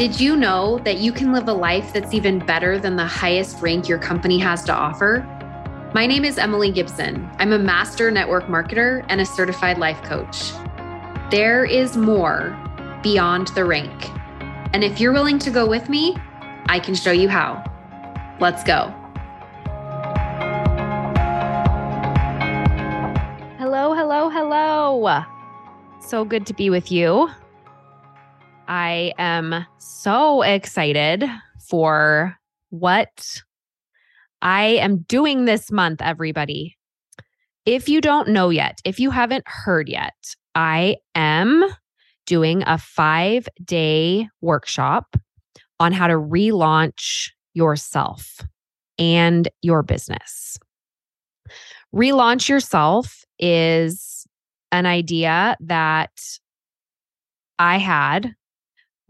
Did you know that you can live a life that's even better than the highest rank your company has to offer? My name is Emily Gibson. I'm a master network marketer and a certified life coach. There is more beyond the rank. And if you're willing to go with me, I can show you how. Let's go. Hello, hello, hello. So good to be with you. I am so excited for what I am doing this month, everybody. If you don't know yet, if you haven't heard yet, I am doing a five day workshop on how to relaunch yourself and your business. Relaunch yourself is an idea that I had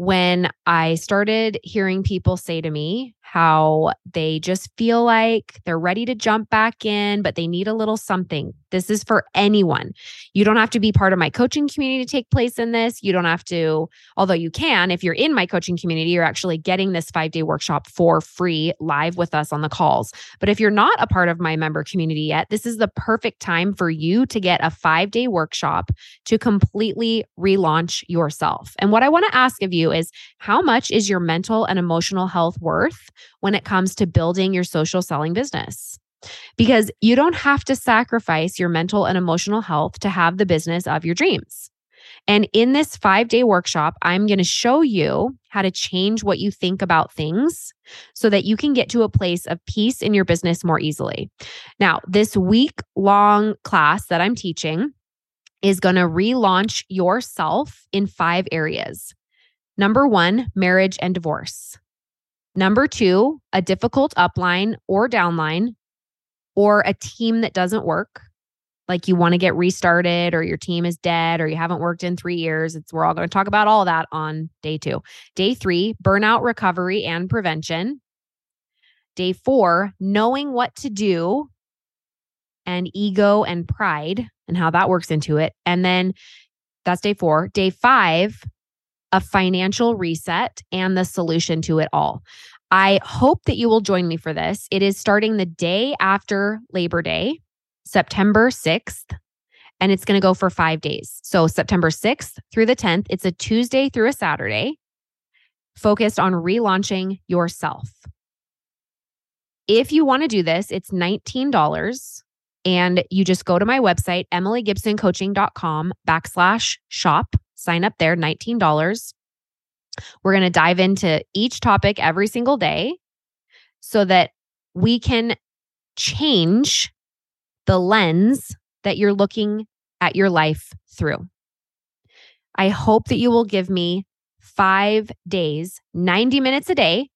when I started hearing people say to me how they just feel like they're ready to jump back in, but they need a little something. This is for anyone. You don't have to be part of my coaching community to take place in this. You don't have to, although you can, if you're in my coaching community, you're actually getting this five day workshop for free live with us on the calls. But if you're not a part of my member community yet, this is the perfect time for you to get a five day workshop to completely relaunch yourself. And what I want to ask of you is how much is your mental and emotional health worth when it comes to building your social selling business? because you don't have to sacrifice your mental and emotional health to have the business of your dreams. And in this five day workshop, I'm going to show you how to change what you think about things so that you can get to a place of peace in your business more easily. Now, this week long class that I'm teaching is going to relaunch yourself in five areas. Number one, marriage and divorce. Number two, a difficult upline or downline or a team that doesn't work. Like you want to get restarted or your team is dead or you haven't worked in 3 years. It's we're all going to talk about all that on day 2 day 3 burnout recovery and prevention. Day 4 knowing what to do and ego and pride and how that works into it. And then that's day 4 day 5 a financial reset and the solution to it all I hope that you will join me for this. It is starting the day after Labor Day, September 6th, and it's going to go for five days. So, September 6th through the 10th, it's a Tuesday through a Saturday, focused on relaunching yourself. If you want to do this, it's $19 and you just go to my website, emilygibsoncoaching.com backslash shop, sign up there, $19. We're going to dive into each topic every single day so that we can change the lens that you're looking at your life through. I hope that you will give me five days, 90 minutes a day,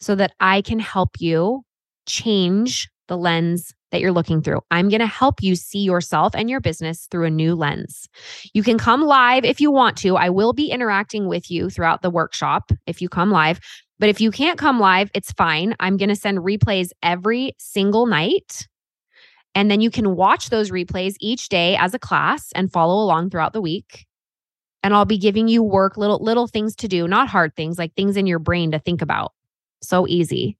so that I can help you change the lens that you're looking through. I'm going to help you see yourself and your business through a new lens. You can come live if you want to. I will be interacting with you throughout the workshop if you come live. But if you can't come live, it's fine. I'm going to send replays every single night. And then you can watch those replays each day as a class and follow along throughout the week. And I'll be giving you work, little little things to do, not hard things, like things in your brain to think about. So easy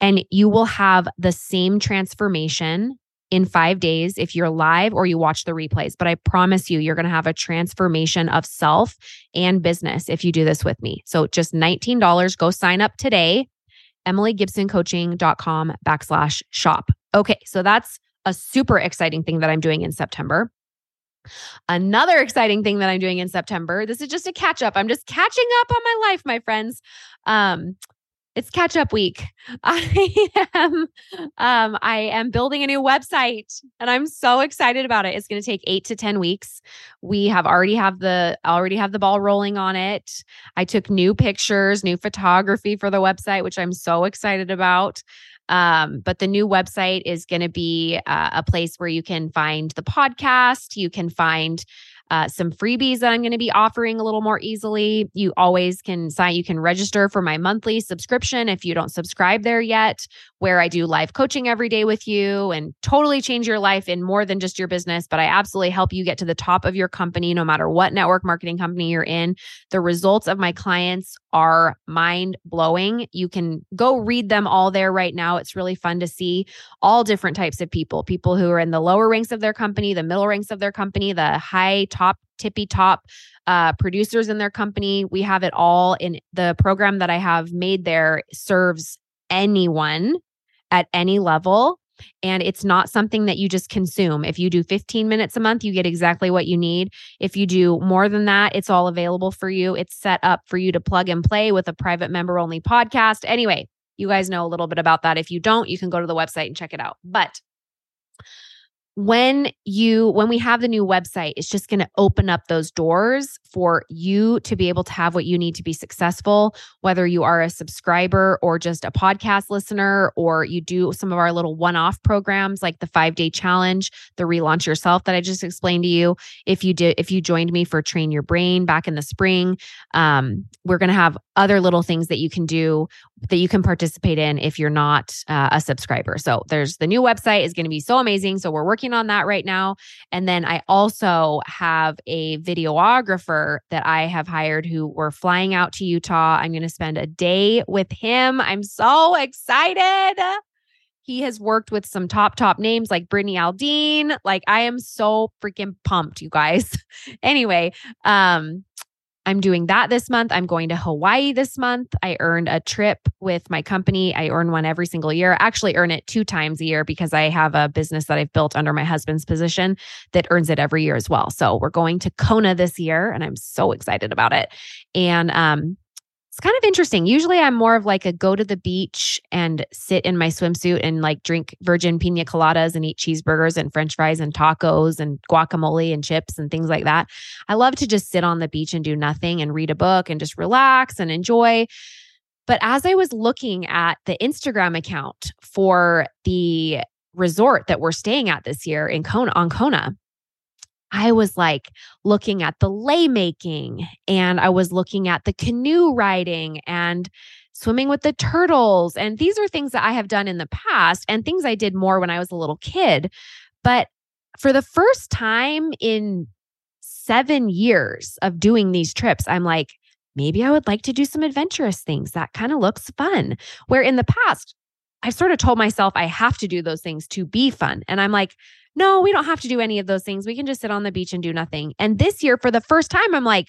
and you will have the same transformation in five days if you're live or you watch the replays. But I promise you, you're going to have a transformation of self and business if you do this with me. So just $19. Go sign up today. EmilyGibsonCoaching.com backslash shop. Okay, so that's a super exciting thing that I'm doing in September. Another exciting thing that I'm doing in September, this is just a catch up. I'm just catching up on my life, my friends. Um, it's catch up week. I am um, I am building a new website and I'm so excited about it. It's going to take 8 to 10 weeks. We have already have the already have the ball rolling on it. I took new pictures, new photography for the website which I'm so excited about. Um, but the new website is going to be uh, a place where you can find the podcast, you can find uh, some freebies that I'm going to be offering a little more easily. You always can sign, you can register for my monthly subscription if you don't subscribe there yet, where I do live coaching every day with you and totally change your life in more than just your business. But I absolutely help you get to the top of your company, no matter what network marketing company you're in. The results of my clients are mind blowing. You can go read them all there right now. It's really fun to see all different types of people people who are in the lower ranks of their company, the middle ranks of their company, the high top, tippy top uh, producers in their company. We have it all in the program that I have made there serves anyone at any level. And it's not something that you just consume. If you do 15 minutes a month, you get exactly what you need. If you do more than that, it's all available for you. It's set up for you to plug and play with a private member only podcast. Anyway, you guys know a little bit about that. If you don't, you can go to the website and check it out. But when you when we have the new website it's just going to open up those doors for you to be able to have what you need to be successful whether you are a subscriber or just a podcast listener or you do some of our little one-off programs like the 5-day challenge the relaunch yourself that I just explained to you. If you did if you joined me for train your brain back in the spring um, we're going to have other little things that you can do that you can participate in if you're not uh, a subscriber. So there's the new website is going to be so amazing. So we're working working on that right now. And then I also have a videographer that I have hired who we're flying out to Utah. I'm going to spend a day with him. I'm so excited. He has worked with some top, top names like Brittany Aldean. Like I am so freaking pumped, you guys. anyway, um, I'm doing that this month. I'm going to Hawaii this month. I earned a trip with my company. I earn one every single year. I actually earn it two times a year because I have a business that I've built under my husband's position that earns it every year as well. So we're going to Kona this year and I'm so excited about it. And um it's kind of interesting. Usually I'm more of like a go to the beach and sit in my swimsuit and like drink virgin pina coladas and eat cheeseburgers and french fries and tacos and guacamole and chips and things like that. I love to just sit on the beach and do nothing and read a book and just relax and enjoy. But as I was looking at the Instagram account for the resort that we're staying at this year in Kona on Kona, I was like looking at the lei making and I was looking at the canoe riding and swimming with the turtles. And these are things that I have done in the past and things I did more when I was a little kid. But for the first time in seven years of doing these trips, I'm like, maybe I would like to do some adventurous things. That kind of looks fun. Where in the past, I sort of told myself I have to do those things to be fun. And I'm like, no, we don't have to do any of those things. We can just sit on the beach and do nothing. And this year, for the first time, I'm like,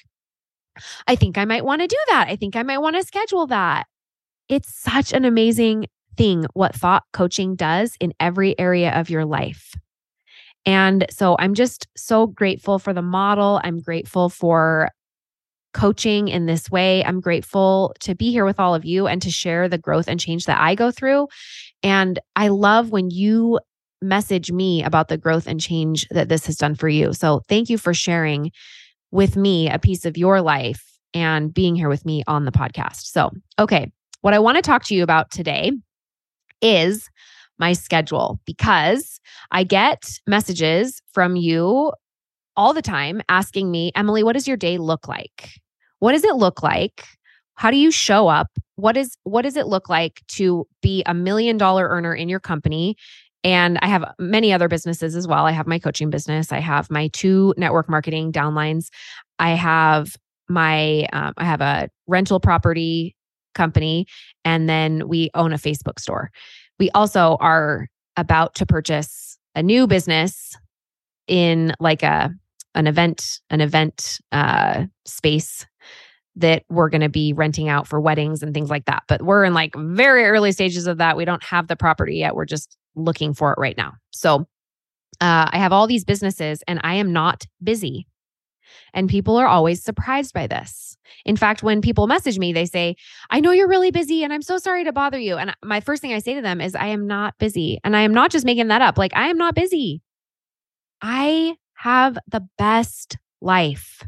I think I might want to do that. I think I might want to schedule that. It's such an amazing thing what thought coaching does in every area of your life. And so I'm just so grateful for the model. I'm grateful for coaching in this way. I'm grateful to be here with all of you and to share the growth and change that I go through. And I love when you message me about the growth and change that this has done for you. So thank you for sharing with me a piece of your life and being here with me on the podcast. So, okay, what I want to talk to you about today is my schedule because I get messages from you all the time asking me, Emily, what does your day look like? What does it look like? How do you show up? What is what does it look like to be a million dollar earner in your company and I have many other businesses as well. I have my coaching business. I have my two network marketing downlines. I have my um, I have a rental property company, and then we own a Facebook store. We also are about to purchase a new business in like a an event an event uh, space that we're going to be renting out for weddings and things like that. But we're in like very early stages of that. We don't have the property yet. We're just looking for it right now. So uh, I have all these businesses and I am not busy. And people are always surprised by this. In fact, when people message me, they say, I know you're really busy and I'm so sorry to bother you. And my first thing I say to them is, I am not busy. And I am not just making that up. Like, I am not busy. I have the best life.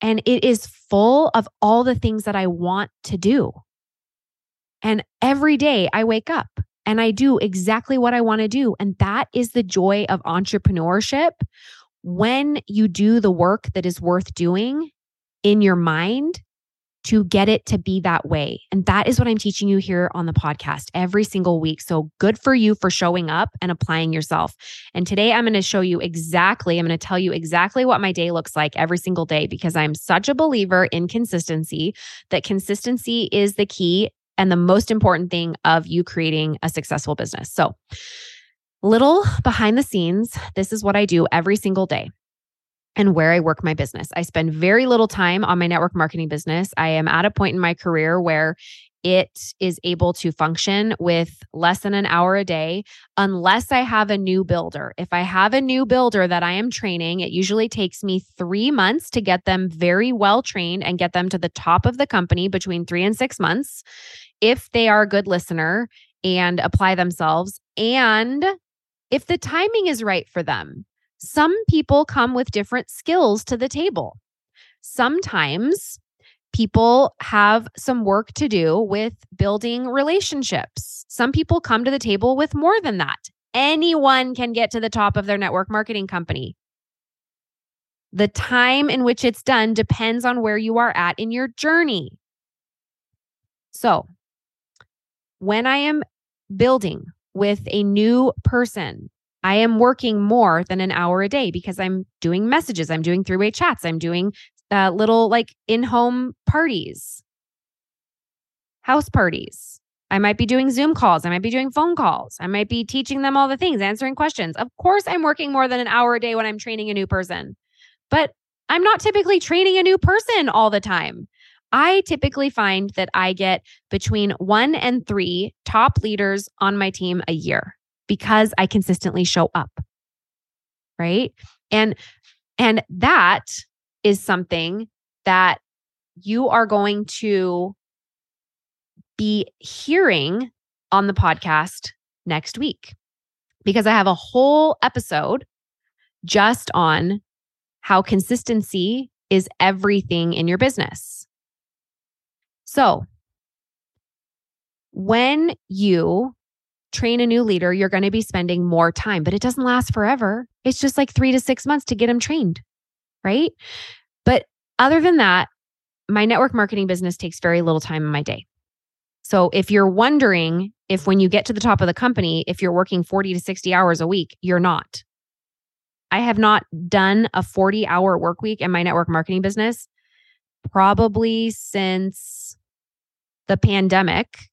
And it is full of all the things that I want to do. And every day I wake up and I do exactly what I want to do. And that is the joy of entrepreneurship when you do the work that is worth doing in your mind, to get it to be that way. And that is what I'm teaching you here on the podcast every single week. So good for you for showing up and applying yourself. And today I'm going to show you exactly, I'm going to tell you exactly what my day looks like every single day because I'm such a believer in consistency that consistency is the key and the most important thing of you creating a successful business. So, little behind the scenes, this is what I do every single day and where I work my business. I spend very little time on my network marketing business. I am at a point in my career where it is able to function with less than an hour a day unless I have a new builder. If I have a new builder that I am training, it usually takes me three months to get them very well trained and get them to the top of the company between three and six months. If they are a good listener and apply themselves, and if the timing is right for them. Some people come with different skills to the table. Sometimes people have some work to do with building relationships. Some people come to the table with more than that. Anyone can get to the top of their network marketing company. The time in which it's done depends on where you are at in your journey. So, when I am building with a new person, I am working more than an hour a day because I'm doing messages, I'm doing three way chats, I'm doing uh, little like in home parties, house parties. I might be doing Zoom calls. I might be doing phone calls. I might be teaching them all the things, answering questions. Of course, I'm working more than an hour a day when I'm training a new person, but I'm not typically training a new person all the time. I typically find that I get between one and three top leaders on my team a year because I consistently show up. Right? And and that is something that you are going to be hearing on the podcast next week because I have a whole episode just on how consistency is everything in your business. So, when you train a new leader, you're going to be spending more time, but it doesn't last forever. It's just like three to six months to get them trained, right? But other than that, my network marketing business takes very little time in my day. So if you're wondering if when you get to the top of the company, if you're working 40 to 60 hours a week, you're not. I have not done a 40 hour work week in my network marketing business probably since the pandemic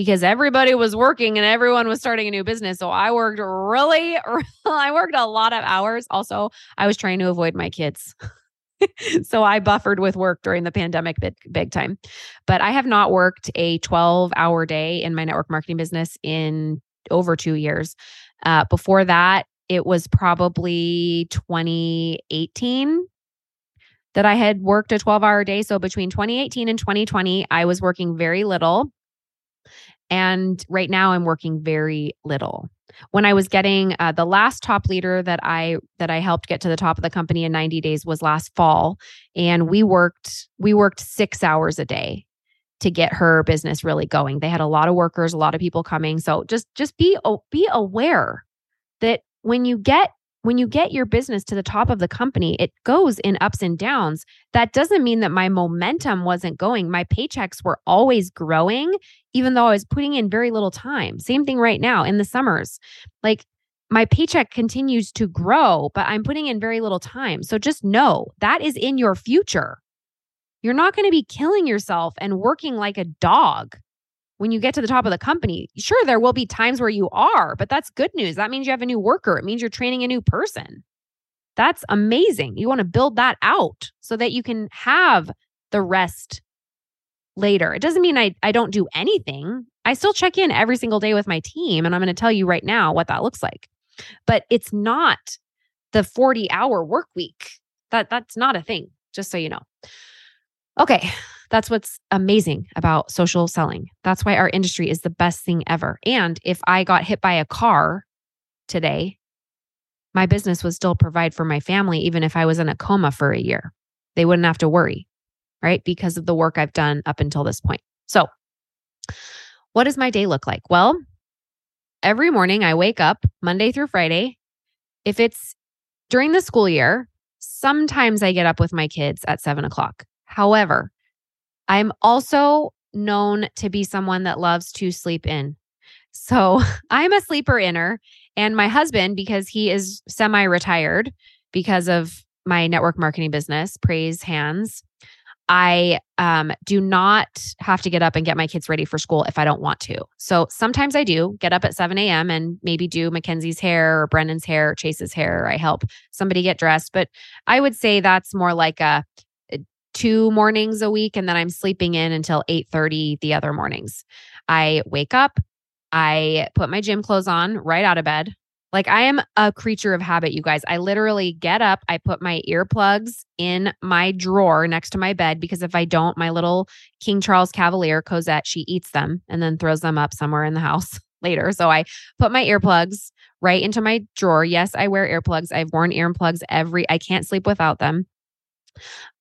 because everybody was working and everyone was starting a new business. So I worked really, I worked a lot of hours. Also, I was trying to avoid my kids. so I buffered with work during the pandemic big, big time. But I have not worked a 12 hour day in my network marketing business in over two years. Uh, before that, it was probably 2018 that I had worked a 12 hour day. So between 2018 and 2020, I was working very little. And right now I'm working very little. When I was getting uh, the last top leader that I that I helped get to the top of the company in 90 days was last fall and we worked we worked 6 hours a day to get her business really going. They had a lot of workers, a lot of people coming. So just just be be aware that when you get when you get your business to the top of the company, it goes in ups and downs. That doesn't mean that my momentum wasn't going. My paychecks were always growing, even though I was putting in very little time. Same thing right now in the summers. Like my paycheck continues to grow, but I'm putting in very little time. So just know that is in your future. You're not going to be killing yourself and working like a dog when you get to the top of the company, sure, there will be times where you are, but that's good news. That means you have a new worker. It means you're training a new person. That's amazing. You want to build that out so that you can have the rest later. It doesn't mean I, I don't do anything. I still check in every single day with my team, and I'm going to tell you right now what that looks like. But it's not the 40 hour work week. That that's not a thing, just so you know. Okay, that's what's amazing about social selling. That's why our industry is the best thing ever. And if I got hit by a car today, my business would still provide for my family, even if I was in a coma for a year. They wouldn't have to worry, right? Because of the work I've done up until this point. So, what does my day look like? Well, every morning I wake up Monday through Friday. If it's during the school year, sometimes I get up with my kids at seven o'clock. However, I'm also known to be someone that loves to sleep in. So I'm a sleeper inner. And my husband, because he is semi retired because of my network marketing business, Praise Hands, I um, do not have to get up and get my kids ready for school if I don't want to. So sometimes I do get up at 7 a.m. and maybe do Mackenzie's hair or Brendan's hair, or Chase's hair. I help somebody get dressed. But I would say that's more like a two mornings a week and then I'm sleeping in until 8:30 the other mornings. I wake up, I put my gym clothes on right out of bed. Like I am a creature of habit, you guys. I literally get up, I put my earplugs in my drawer next to my bed because if I don't, my little King Charles Cavalier Cosette, she eats them and then throws them up somewhere in the house later. So I put my earplugs right into my drawer. Yes, I wear earplugs. I've worn earplugs every I can't sleep without them.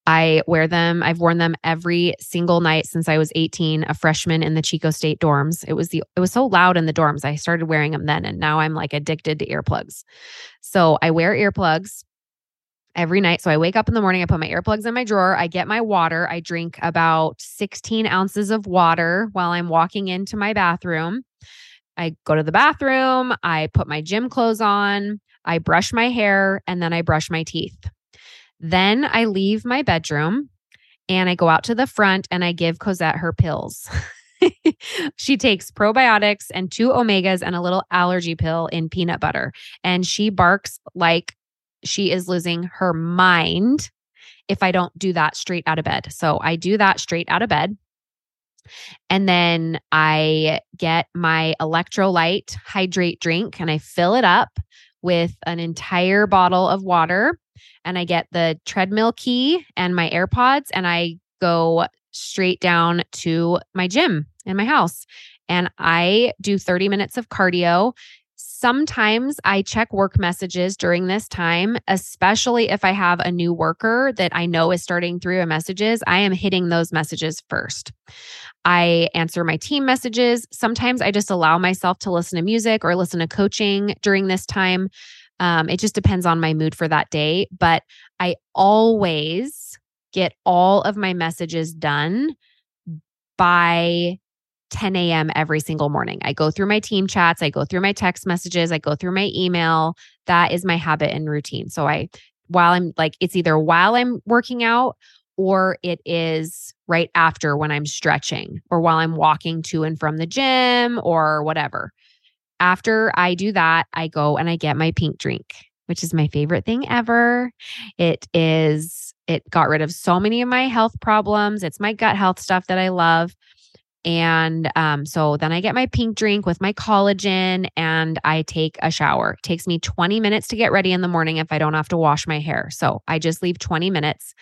I wear them. I've worn them every single night since I was 18, a freshman in the Chico State dorms. It was the it was so loud in the dorms. I started wearing them then and now I'm like addicted to earplugs. So I wear earplugs every night. So I wake up in the morning, I put my earplugs in my drawer, I get my water, I drink about 16 ounces of water while I'm walking into my bathroom. I go to the bathroom, I put my gym clothes on, I brush my hair, and then I brush my teeth. Then I leave my bedroom and I go out to the front and I give Cosette her pills. she takes probiotics and two omegas and a little allergy pill in peanut butter. And she barks like she is losing her mind if I don't do that straight out of bed. So I do that straight out of bed. And then I get my electrolyte hydrate drink and I fill it up with an entire bottle of water and I get the treadmill key and my AirPods and I go straight down to my gym in my house. And I do 30 minutes of cardio. Sometimes I check work messages during this time, especially if I have a new worker that I know is starting through a messages. I am hitting those messages first. I answer my team messages. Sometimes I just allow myself to listen to music or listen to coaching during this time. Um, it just depends on my mood for that day. But I always get all of my messages done by 10 a.m. every single morning. I go through my team chats, I go through my text messages, I go through my email. That is my habit and routine. So I, while I'm like, it's either while I'm working out or it is right after when I'm stretching or while I'm walking to and from the gym or whatever after I do that, I go and I get my pink drink, which is my favorite thing ever. It is, it got rid of so many of my health problems. It's my gut health stuff that I love. And um, so then I get my pink drink with my collagen and I take a shower. It takes me 20 minutes to get ready in the morning if I don't have to wash my hair. So I just leave 20 minutes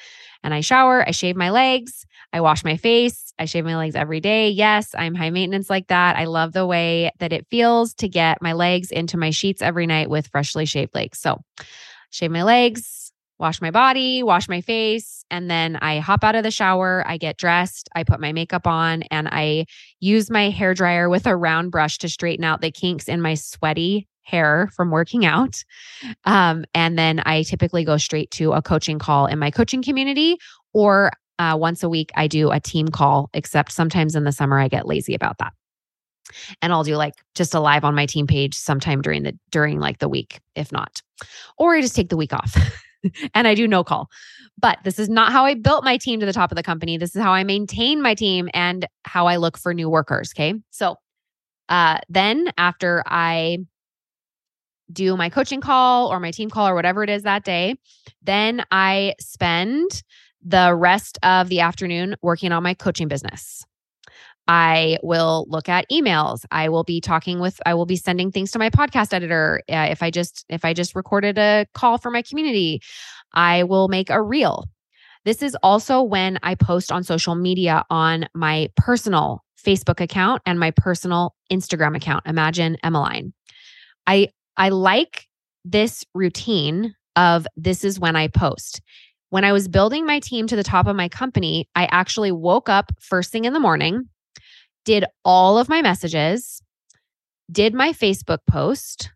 and I shower, I shave my legs, I wash my face, I shave my legs every day. Yes, I'm high maintenance like that. I love the way that it feels to get my legs into my sheets every night with freshly shaved legs. So, shave my legs, wash my body, wash my face, and then I hop out of the shower, I get dressed, I put my makeup on, and I use my hair dryer with a round brush to straighten out the kinks in my sweaty hair from working out. Um, and then I typically go straight to a coaching call in my coaching community, or uh, once a week, I do a team call, except sometimes in the summer, I get lazy about that. And I'll do like just a live on my team page sometime during the during like the week, if not. Or I just take the week off and I do no call. But this is not how I built my team to the top of the company. This is how I maintain my team and how I look for new workers. Okay. So uh, then after I do my coaching call or my team call or whatever it is that day. Then I spend the rest of the afternoon working on my coaching business. I will look at emails. I will be talking with I will be sending things to my podcast editor uh, if I just if I just recorded a call for my community. I will make a reel. This is also when I post on social media on my personal Facebook account and my personal Instagram account. Imagine Emmeline. I I like this routine of this is when I post. When I was building my team to the top of my company, I actually woke up first thing in the morning, did all of my messages, did my Facebook post,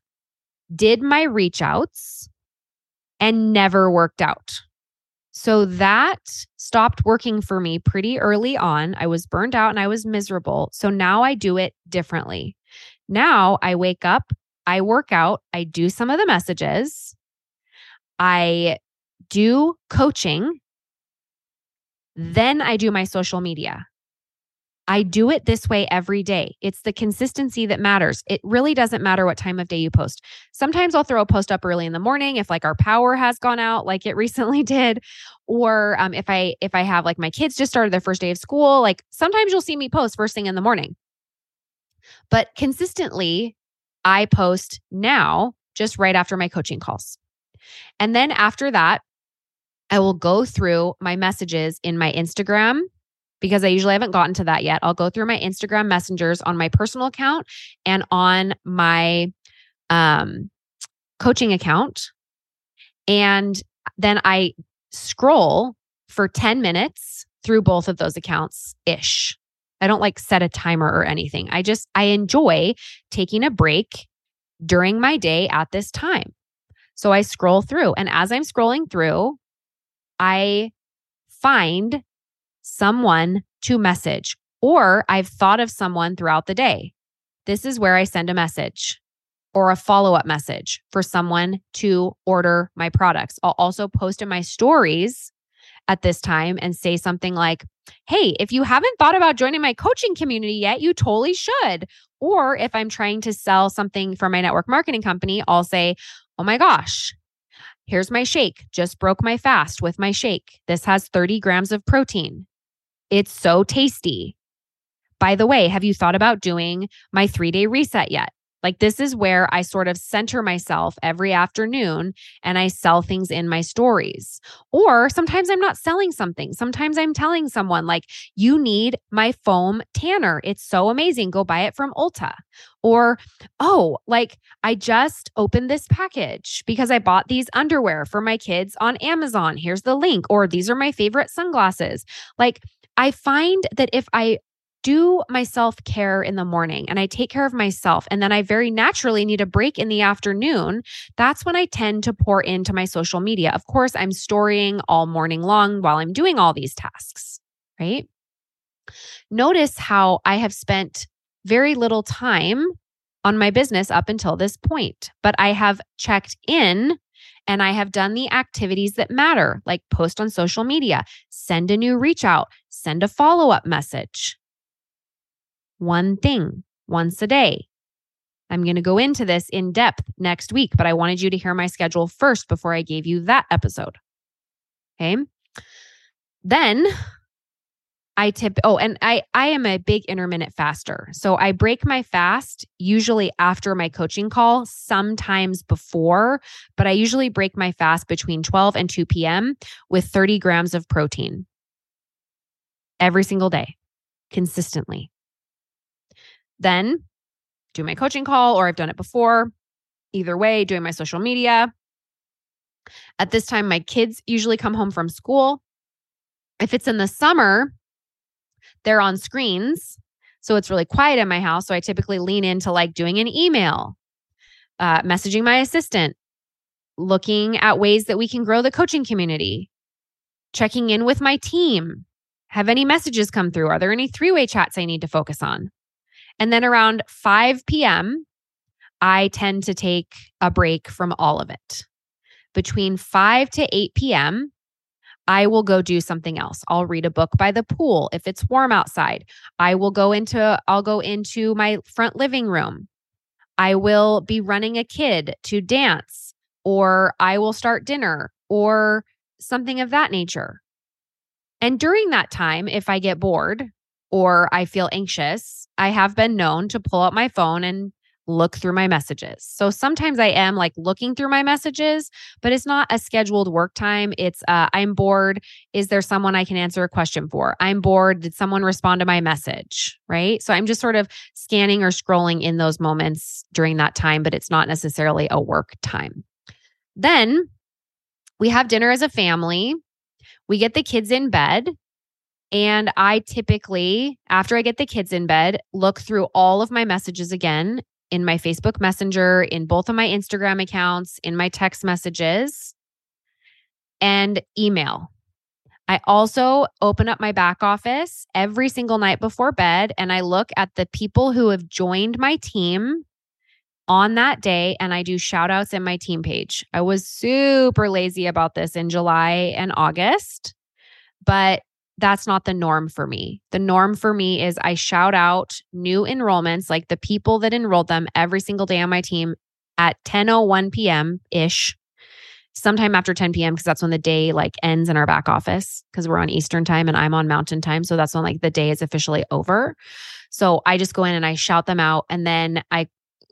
did my reach outs, and never worked out. So that stopped working for me pretty early on. I was burned out and I was miserable. So now I do it differently. Now I wake up, I work out, I do some of the messages, I do coaching, then I do my social media. I do it this way every day. It's the consistency that matters. It really doesn't matter what time of day you post. Sometimes I'll throw a post up early in the morning if like our power has gone out like it recently did or um, if I if I have like my kids just started their first day of school, like sometimes you'll see me post first thing in the morning. But consistently I post now just right after my coaching calls. And then after that, I will go through my messages in my Instagram because I usually haven't gotten to that yet. I'll go through my Instagram messengers on my personal account and on my um, coaching account. And then I scroll for 10 minutes through both of those accounts ish. I don't like set a timer or anything. I just, I enjoy taking a break during my day at this time. So I scroll through. And as I'm scrolling through, I find someone to message, or I've thought of someone throughout the day. This is where I send a message or a follow up message for someone to order my products. I'll also post in my stories at this time and say something like, Hey, if you haven't thought about joining my coaching community yet, you totally should. Or if I'm trying to sell something for my network marketing company, I'll say, Oh my gosh, here's my shake. Just broke my fast with my shake. This has 30 grams of protein. It's so tasty. By the way, have you thought about doing my three day reset yet? Like, this is where I sort of center myself every afternoon and I sell things in my stories. Or sometimes I'm not selling something. Sometimes I'm telling someone, like, you need my foam tanner. It's so amazing. Go buy it from Ulta. Or, oh, like, I just opened this package because I bought these underwear for my kids on Amazon. Here's the link. Or these are my favorite sunglasses. Like, I find that if I do my self care in the morning and I take care of myself, and then I very naturally need a break in the afternoon, that's when I tend to pour into my social media. Of course, I'm storying all morning long while I'm doing all these tasks, right? Notice how I have spent very little time on my business up until this point, but I have checked in and I have done the activities that matter, like post on social media, send a new reach out, send a follow up message one thing once a day. I'm going to go into this in depth next week, but I wanted you to hear my schedule first before I gave you that episode. Okay. Then I tip oh and I I am a big intermittent faster. So I break my fast usually after my coaching call, sometimes before, but I usually break my fast between 12 and 2 p.m. with 30 grams of protein every single day consistently. Then do my coaching call, or I've done it before. Either way, doing my social media. At this time, my kids usually come home from school. If it's in the summer, they're on screens. So it's really quiet in my house. So I typically lean into like doing an email, uh, messaging my assistant, looking at ways that we can grow the coaching community, checking in with my team. Have any messages come through? Are there any three way chats I need to focus on? And then around 5 p.m., I tend to take a break from all of it. Between 5 to 8 p.m., I will go do something else. I'll read a book by the pool if it's warm outside. I will go into I'll go into my front living room. I will be running a kid to dance or I will start dinner or something of that nature. And during that time, if I get bored, or I feel anxious, I have been known to pull out my phone and look through my messages. So sometimes I am like looking through my messages, but it's not a scheduled work time. It's uh, I'm bored. Is there someone I can answer a question for? I'm bored. Did someone respond to my message? Right. So I'm just sort of scanning or scrolling in those moments during that time, but it's not necessarily a work time. Then we have dinner as a family. We get the kids in bed. And I typically, after I get the kids in bed, look through all of my messages again in my Facebook Messenger, in both of my Instagram accounts, in my text messages. and email. I also open up my back office every single night before bed and I look at the people who have joined my team on that day and I do shout outs in my team page. I was super lazy about this in July and August, but that's not the norm for me. The norm for me is I shout out new enrollments, like the people that enrolled them every single day on my team at 10:01 p.m. ish sometime after 10 p.m. because that's when the day like ends in our back office because we're on Eastern time and I'm on Mountain time. So that's when like the day is officially over. So I just go in and I shout them out and then I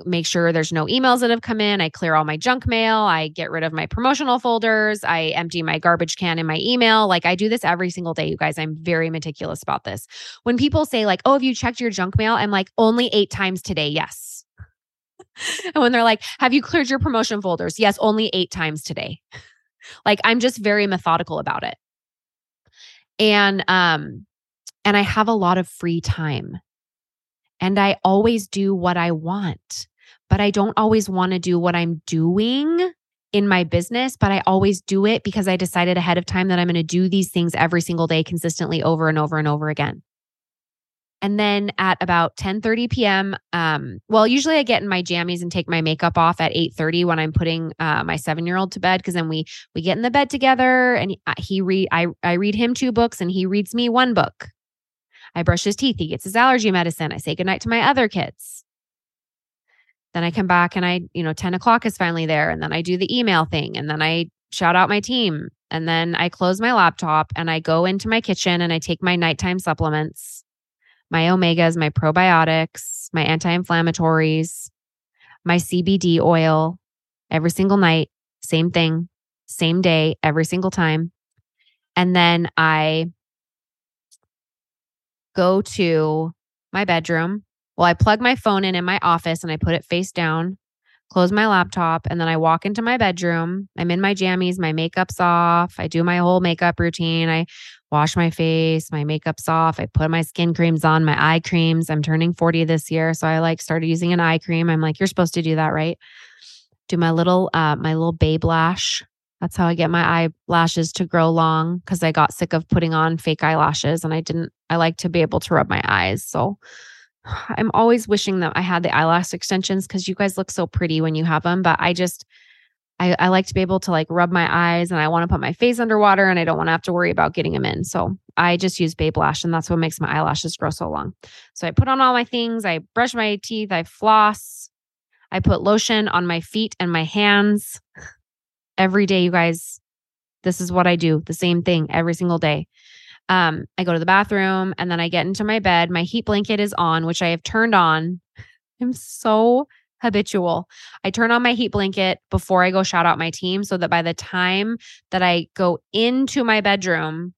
make sure there's no emails that have come in. I clear all my junk mail. I get rid of my promotional folders. I empty my garbage can in my email. Like I do this every single day, you guys. I'm very meticulous about this. When people say, like, oh, have you checked your junk mail? I'm like, only eight times today. Yes. and when they're like, Have you cleared your promotion folders? Yes, only eight times today. like I'm just very methodical about it. And um, and I have a lot of free time. And I always do what I want, but I don't always want to do what I'm doing in my business, but I always do it because I decided ahead of time that I'm going to do these things every single day consistently over and over and over again. And then at about 10 30 p.m., um, well, usually I get in my jammies and take my makeup off at 8 30 when I'm putting uh, my seven year old to bed because then we we get in the bed together and he, uh, he read I I read him two books and he reads me one book. I brush his teeth. He gets his allergy medicine. I say goodnight to my other kids. Then I come back and I, you know, 10 o'clock is finally there. And then I do the email thing. And then I shout out my team. And then I close my laptop and I go into my kitchen and I take my nighttime supplements my omegas, my probiotics, my anti inflammatories, my CBD oil every single night, same thing, same day, every single time. And then I go to my bedroom. Well, I plug my phone in in my office and I put it face down, close my laptop, and then I walk into my bedroom. I'm in my jammies, my makeup's off. I do my whole makeup routine. I wash my face, my makeup's off. I put my skin creams on, my eye creams. I'm turning 40 this year. So I like started using an eye cream. I'm like, you're supposed to do that, right? Do my little, uh, my little babe lash. That's how I get my eyelashes to grow long because I got sick of putting on fake eyelashes and I didn't, I like to be able to rub my eyes. So I'm always wishing that I had the eyelash extensions because you guys look so pretty when you have them. But I just, I, I like to be able to like rub my eyes and I want to put my face underwater and I don't want to have to worry about getting them in. So I just use Babe Lash and that's what makes my eyelashes grow so long. So I put on all my things, I brush my teeth, I floss, I put lotion on my feet and my hands every day, you guys. This is what I do, the same thing every single day. Um, I go to the bathroom and then I get into my bed. My heat blanket is on, which I have turned on. I'm so habitual. I turn on my heat blanket before I go shout out my team so that by the time that I go into my bedroom,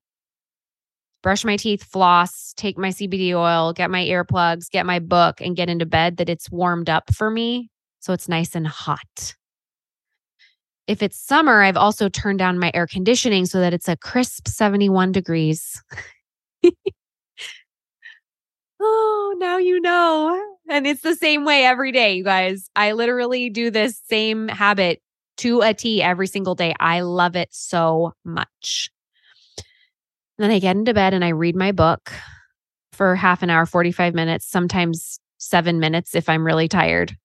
brush my teeth, floss, take my CBD oil, get my earplugs, get my book, and get into bed, that it's warmed up for me. So it's nice and hot. If it's summer, I've also turned down my air conditioning so that it's a crisp 71 degrees. oh, now you know. And it's the same way every day, you guys. I literally do this same habit to a T every single day. I love it so much. And then I get into bed and I read my book for half an hour, 45 minutes, sometimes seven minutes if I'm really tired.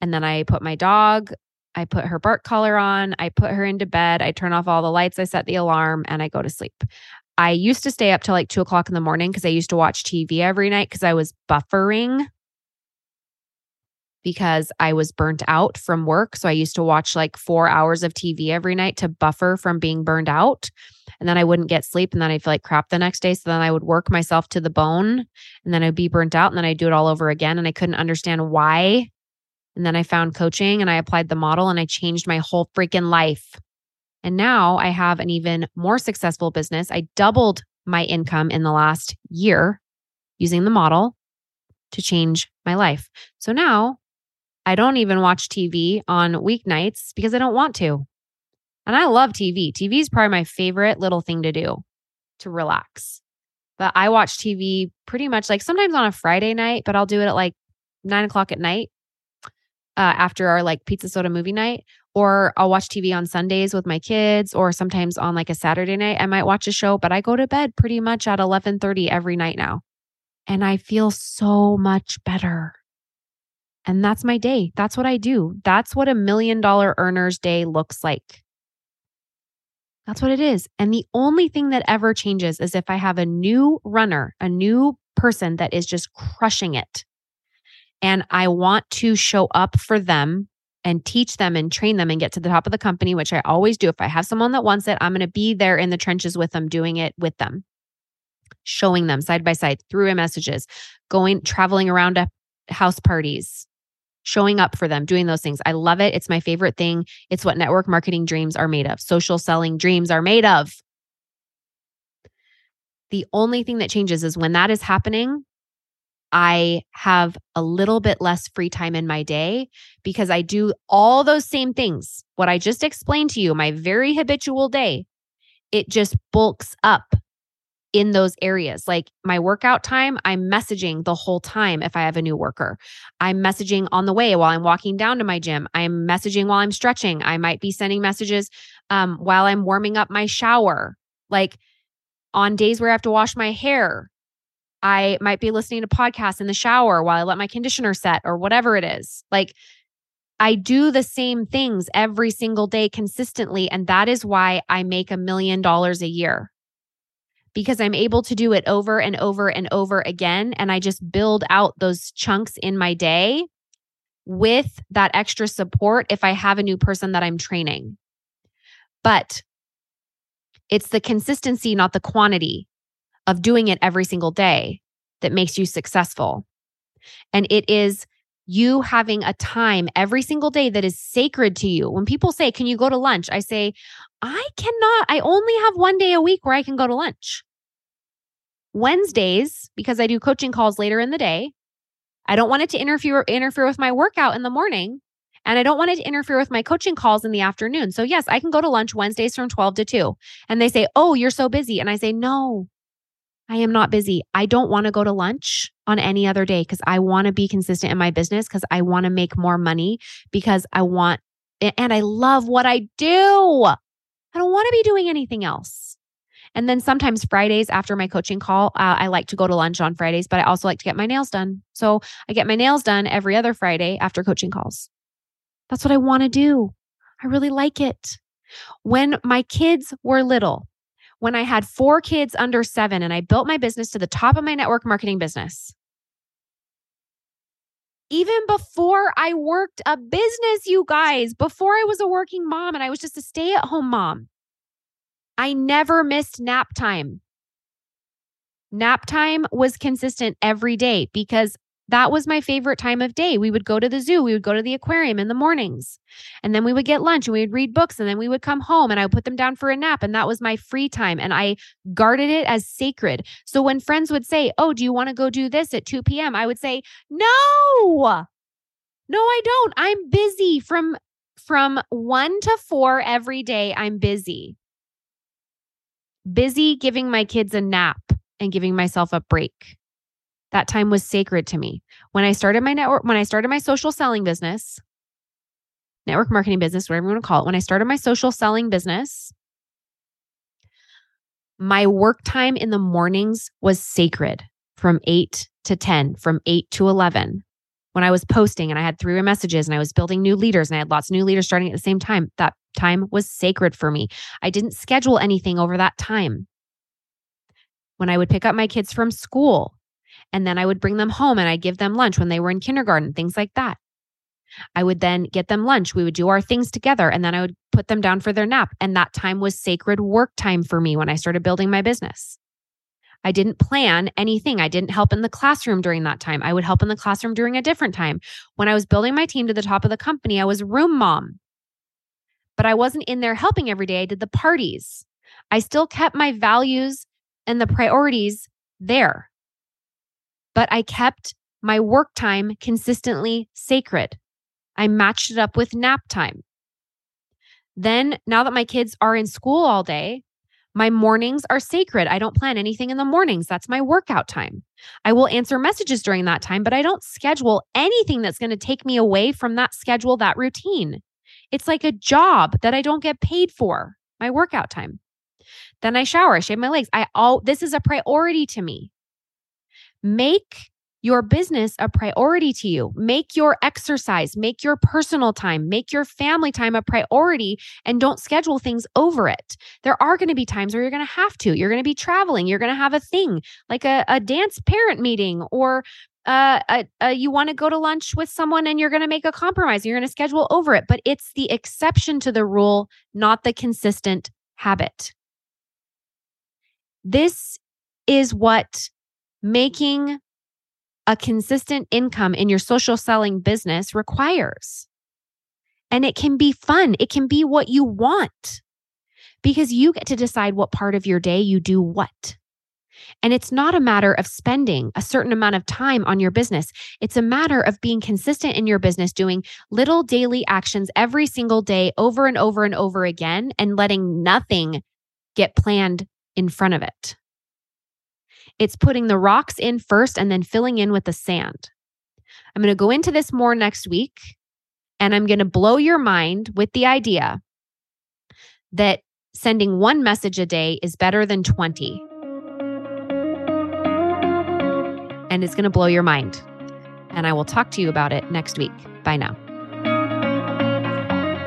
And then I put my dog, I put her bark collar on, I put her into bed, I turn off all the lights, I set the alarm, and I go to sleep. I used to stay up till like two o'clock in the morning because I used to watch TV every night because I was buffering because I was burnt out from work. So I used to watch like four hours of TV every night to buffer from being burned out. And then I wouldn't get sleep. And then I'd feel like crap the next day. So then I would work myself to the bone and then I'd be burnt out. And then I'd do it all over again. And I couldn't understand why. And then I found coaching and I applied the model and I changed my whole freaking life. And now I have an even more successful business. I doubled my income in the last year using the model to change my life. So now I don't even watch TV on weeknights because I don't want to. And I love TV. TV is probably my favorite little thing to do to relax. But I watch TV pretty much like sometimes on a Friday night, but I'll do it at like nine o'clock at night uh, after our like pizza soda movie night, or I'll watch TV on Sundays with my kids or sometimes on like a Saturday night I might watch a show, but I go to bed pretty much at 11:30 every night now. And I feel so much better. And that's my day. That's what I do. That's what a million dollar earner's day looks like. That's what it is. And the only thing that ever changes is if I have a new runner, a new person that is just crushing it. And I want to show up for them and teach them and train them and get to the top of the company, which I always do. If I have someone that wants it, I'm going to be there in the trenches with them, doing it with them, showing them side by side through messages, going, traveling around to house parties, showing up for them, doing those things. I love it. It's my favorite thing. It's what network marketing dreams are made of, social selling dreams are made of. The only thing that changes is when that is happening, I have a little bit less free time in my day because I do all those same things. What I just explained to you, my very habitual day, it just bulks up in those areas. Like my workout time, I'm messaging the whole time if I have a new worker. I'm messaging on the way while I'm walking down to my gym. I'm messaging while I'm stretching. I might be sending messages um, while I'm warming up my shower. Like on days where I have to wash my hair, I might be listening to podcasts in the shower while I let my conditioner set or whatever it is. Like I do the same things every single day consistently. And that is why I make a million dollars a year because I'm able to do it over and over and over again. And I just build out those chunks in my day with that extra support if I have a new person that I'm training. But it's the consistency, not the quantity of doing it every single day that makes you successful. And it is you having a time every single day that is sacred to you. When people say, Can you go to lunch? I say, I cannot. I only have one day a week where I can go to lunch. Wednesdays, because I do coaching calls later in the day, I don't want it to interfere interfere with my workout in the morning. And I don't want it to interfere with my coaching calls in the afternoon. So, yes, I can go to lunch Wednesdays from 12 to 2. And they say, Oh, you're so busy. And I say, No, I am not busy. I don't want to go to lunch on any other day because I want to be consistent in my business because I want to make more money because I want, and I love what I do. I don't want to be doing anything else. And then sometimes Fridays after my coaching call, uh, I like to go to lunch on Fridays, but I also like to get my nails done. So I get my nails done every other Friday after coaching calls. That's what I want to do. I really like it. When my kids were little, when I had four kids under seven and I built my business to the top of my network marketing business. Even before I worked a business, you guys, before I was a working mom and I was just a stay at home mom, I never missed nap time. Nap time was consistent every day because that was my favorite time of day. We would go to the zoo, we would go to the aquarium in the mornings, and then we would get lunch and we would read books, and then we would come home and I would put them down for a nap. And that was my free time. And I guarded it as sacred. So when friends would say, Oh, do you want to go do this at 2 p.m.? I would say, No, no, I don't. I'm busy from from one to four every day. I'm busy. Busy giving my kids a nap and giving myself a break. That time was sacred to me. When I started my network, when I started my social selling business, network marketing business, whatever you want to call it, when I started my social selling business, my work time in the mornings was sacred from 8 to 10, from 8 to 11. When I was posting and I had three messages and I was building new leaders and I had lots of new leaders starting at the same time, that time was sacred for me. I didn't schedule anything over that time. When I would pick up my kids from school, and then I would bring them home and I'd give them lunch when they were in kindergarten, things like that. I would then get them lunch. We would do our things together and then I would put them down for their nap. And that time was sacred work time for me when I started building my business. I didn't plan anything. I didn't help in the classroom during that time. I would help in the classroom during a different time. When I was building my team to the top of the company, I was room mom. But I wasn't in there helping every day. I did the parties. I still kept my values and the priorities there but I kept my work time consistently sacred. I matched it up with nap time. Then, now that my kids are in school all day, my mornings are sacred. I don't plan anything in the mornings. That's my workout time. I will answer messages during that time, but I don't schedule anything that's going to take me away from that schedule, that routine. It's like a job that I don't get paid for, my workout time. Then I shower, I shave my legs. I all this is a priority to me. Make your business a priority to you. Make your exercise, make your personal time, make your family time a priority and don't schedule things over it. There are going to be times where you're going to have to. You're going to be traveling, you're going to have a thing like a, a dance parent meeting or uh, you want to go to lunch with someone and you're going to make a compromise. You're going to schedule over it, but it's the exception to the rule, not the consistent habit. This is what making a consistent income in your social selling business requires. And it can be fun, it can be what you want because you get to decide what part of your day you do what. And it's not a matter of spending a certain amount of time on your business. It's a matter of being consistent in your business, doing little daily actions every single day over and over and over again, and letting nothing get planned in front of it. It's putting the rocks in first and then filling in with the sand. I'm going to go into this more next week and I'm going to blow your mind with the idea that sending one message a day is better than 20. And it's going to blow your mind. And I will talk to you about it next week. Bye now.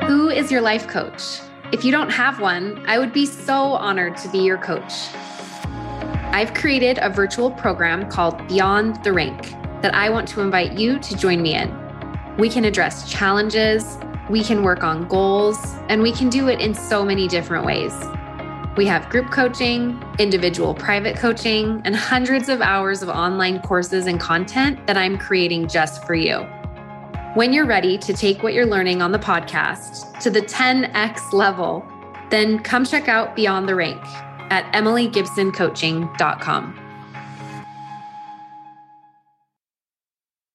Who is your life coach? If you don't have one, I would be so honored to be your coach. I've created a virtual program called Beyond the Rank that I want to invite you to join me in. We can address challenges, we can work on goals, and we can do it in so many different ways. We have group coaching, individual private coaching, and hundreds of hours of online courses and content that I'm creating just for you. When you're ready to take what you're learning on the podcast to the 10x level, then come check out Beyond the Rank at emilygibsoncoaching.com.